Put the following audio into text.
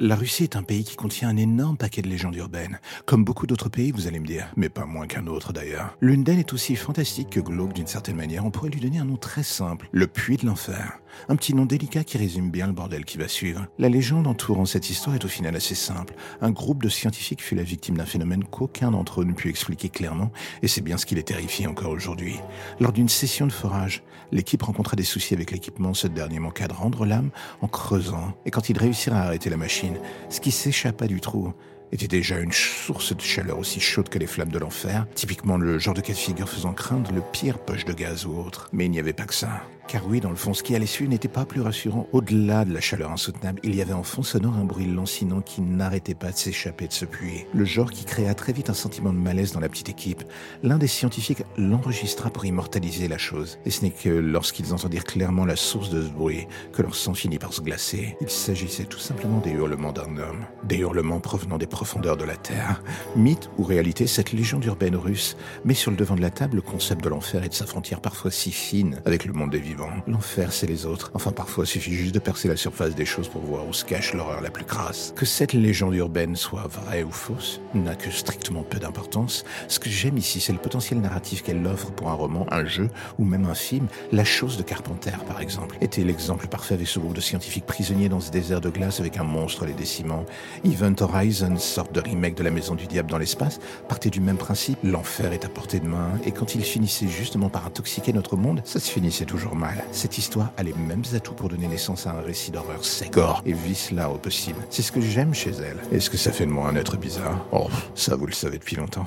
La Russie est un pays qui contient un énorme paquet de légendes urbaines, comme beaucoup d'autres pays, vous allez me dire, mais pas moins qu'un autre d'ailleurs. L'une d'elles est aussi fantastique que glauque d'une certaine manière, on pourrait lui donner un nom très simple, le puits de l'enfer. Un petit nom délicat qui résume bien le bordel qui va suivre. La légende entourant cette histoire est au final assez simple. Un groupe de scientifiques fut la victime d'un phénomène qu'aucun d'entre eux ne put expliquer clairement, et c'est bien ce qui les terrifie encore aujourd'hui. Lors d'une session de forage, l'équipe rencontra des soucis avec l'équipement, ce dernier manqua de rendre l'âme en creusant, et quand ils réussirent à arrêter la machine, ce qui s'échappa du trou était déjà une source de chaleur aussi chaude que les flammes de l'enfer, typiquement le genre de cas de figure faisant craindre le pire poche de gaz ou autre. Mais il n'y avait pas que ça. Car oui, dans le fond, ce qui allait suivre n'était pas plus rassurant. Au-delà de la chaleur insoutenable, il y avait en fond sonore un bruit lancinant qui n'arrêtait pas de s'échapper de ce puits. Le genre qui créa très vite un sentiment de malaise dans la petite équipe. L'un des scientifiques l'enregistra pour immortaliser la chose. Et ce n'est que lorsqu'ils entendirent clairement la source de ce bruit que leur sang finit par se glacer. Il s'agissait tout simplement des hurlements d'un homme. Des hurlements provenant des profondeurs de la Terre. Mythe ou réalité, cette légende urbaine russe met sur le devant de la table le concept de l'enfer et de sa frontière parfois si fine avec le monde des vivants L'enfer, c'est les autres. Enfin, parfois, il suffit juste de percer la surface des choses pour voir où se cache l'horreur la plus crasse. Que cette légende urbaine soit vraie ou fausse n'a que strictement peu d'importance. Ce que j'aime ici, c'est le potentiel narratif qu'elle offre pour un roman, un jeu ou même un film. La chose de Carpenter, par exemple, était l'exemple parfait avec ce groupe de scientifiques prisonniers dans ce désert de glace avec un monstre les décimants. Event Horizon, sorte de remake de la Maison du Diable dans l'espace, partait du même principe. L'enfer est à portée de main, et quand il finissait justement par intoxiquer notre monde, ça se finissait toujours mal. Cette histoire a les mêmes atouts pour donner naissance à un récit d'horreur sec, et vice-là au possible. C'est ce que j'aime chez elle. Est-ce que ça fait de moi un être bizarre? Oh, ça vous le savez depuis longtemps.